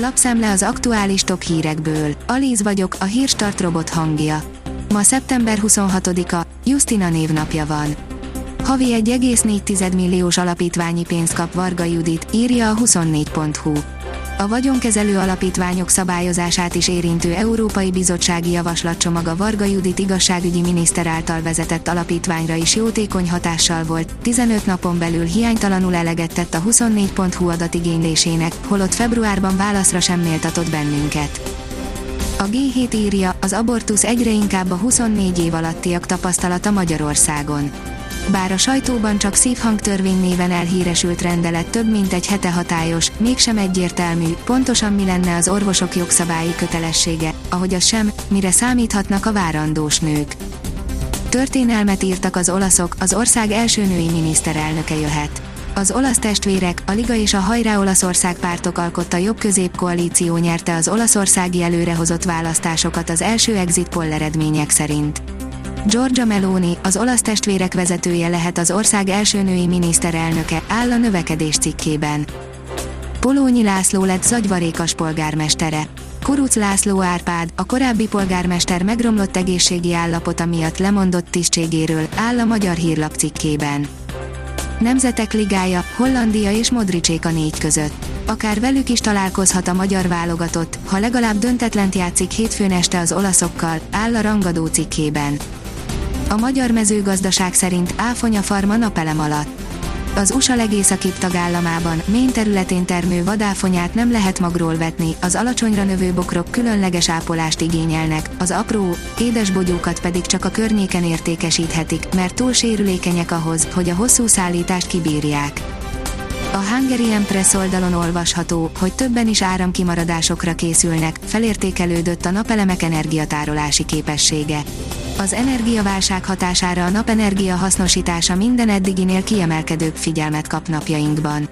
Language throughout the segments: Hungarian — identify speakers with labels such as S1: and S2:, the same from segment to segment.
S1: Lapszemle az aktuális top hírekből. Alíz vagyok, a hírstart robot hangja. Ma szeptember 26-a, Justina névnapja van. Havi 1,4 milliós alapítványi pénzt kap Varga Judit, írja a 24.hu. A vagyonkezelő alapítványok szabályozását is érintő Európai Bizottsági Javaslatcsomag a Varga Judit igazságügyi miniszter által vezetett alapítványra is jótékony hatással volt, 15 napon belül hiánytalanul eleget tett a 24.hu adatigénylésének, holott februárban válaszra sem méltatott bennünket. A G7 írja, az abortusz egyre inkább a 24 év alattiak tapasztalata Magyarországon. Bár a sajtóban csak szívhangtörvény néven elhíresült rendelet több mint egy hete hatályos, mégsem egyértelmű, pontosan mi lenne az orvosok jogszabályi kötelessége, ahogy az sem, mire számíthatnak a várandós nők. Történelmet írtak az olaszok, az ország első női miniszterelnöke jöhet. Az olasz testvérek, a Liga és a Hajrá Olaszország pártok alkotta jobb középkoalíció nyerte az olaszországi előrehozott választásokat az első exit poll eredmények szerint. Giorgia Meloni, az olasz testvérek vezetője lehet az ország első női miniszterelnöke, áll a növekedés cikkében. Polónyi László lett zagyvarékas polgármestere. Kuruc László Árpád, a korábbi polgármester megromlott egészségi állapota miatt lemondott tisztségéről, áll a Magyar Hírlap cikkében. Nemzetek Ligája, Hollandia és Modricsék a négy között. Akár velük is találkozhat a magyar válogatott, ha legalább döntetlent játszik hétfőn este az olaszokkal, áll a rangadó cikkében. A magyar mezőgazdaság szerint áfonya farma napelem alatt. Az USA legészakibb tagállamában, Maine területén termő vadáfonyát nem lehet magról vetni, az alacsonyra növő bokrok különleges ápolást igényelnek, az apró, édes bogyókat pedig csak a környéken értékesíthetik, mert túl sérülékenyek ahhoz, hogy a hosszú szállítást kibírják. A Hungarian Press oldalon olvasható, hogy többen is áramkimaradásokra készülnek, felértékelődött a napelemek energiatárolási képessége. Az energiaválság hatására a napenergia hasznosítása minden eddiginél kiemelkedőbb figyelmet kap napjainkban.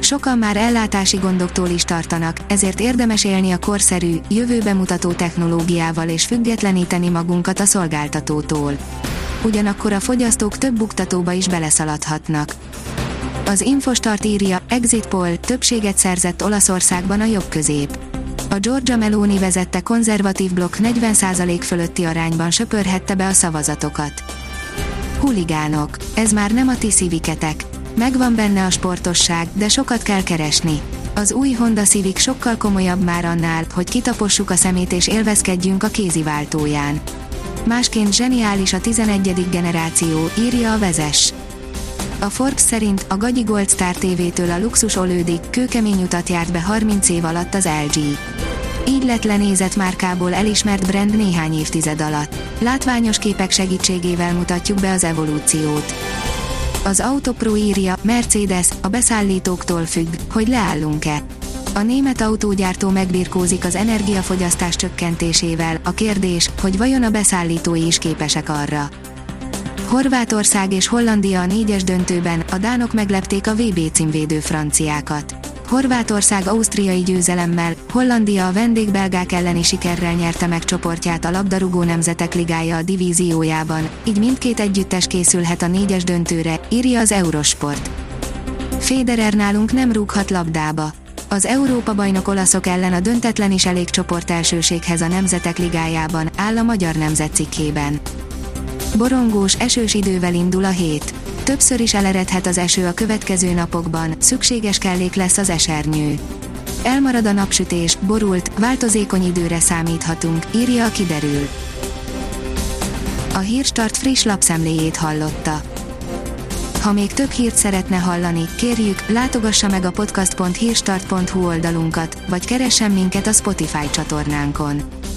S1: Sokan már ellátási gondoktól is tartanak, ezért érdemes élni a korszerű, jövőbe mutató technológiával és függetleníteni magunkat a szolgáltatótól. Ugyanakkor a fogyasztók több buktatóba is beleszaladhatnak. Az Infostart írja, Exit Poll többséget szerzett Olaszországban a jobb közép. A Giorgia Meloni vezette konzervatív blokk 40% fölötti arányban söpörhette be a szavazatokat. Huligánok. Ez már nem a ti szíviketek. Megvan benne a sportosság, de sokat kell keresni. Az új Honda Civic sokkal komolyabb már annál, hogy kitapossuk a szemét és élvezkedjünk a kéziváltóján. Másként zseniális a 11. generáció, írja a vezes. A Forbes szerint a Gagyi Gold Star TV-től a luxus olődig kőkemény utat járt be 30 év alatt az LG. Így lett lenézett márkából elismert brand néhány évtized alatt. Látványos képek segítségével mutatjuk be az evolúciót. Az Autopro írja, Mercedes, a beszállítóktól függ, hogy leállunk-e. A német autógyártó megbirkózik az energiafogyasztás csökkentésével, a kérdés, hogy vajon a beszállítói is képesek arra. Horvátország és Hollandia a négyes döntőben, a dánok meglepték a VB címvédő franciákat. Horvátország ausztriai győzelemmel, Hollandia a vendégbelgák elleni sikerrel nyerte meg csoportját a labdarúgó nemzetek ligája a divíziójában, így mindkét együttes készülhet a négyes döntőre, írja az Eurosport. Federer nálunk nem rúghat labdába. Az Európa-bajnok olaszok ellen a döntetlen is elég csoport elsőséghez a Nemzetek Ligájában, áll a Magyar Nemzet cikkében. Borongós, esős idővel indul a hét. Többször is eleredhet az eső a következő napokban, szükséges kellék lesz az esernyő. Elmarad a napsütés, borult, változékony időre számíthatunk, írja a kiderül. A Hírstart friss lapszemléjét hallotta. Ha még több hírt szeretne hallani, kérjük, látogassa meg a podcast.hírstart.hu oldalunkat, vagy keressen minket a Spotify csatornánkon.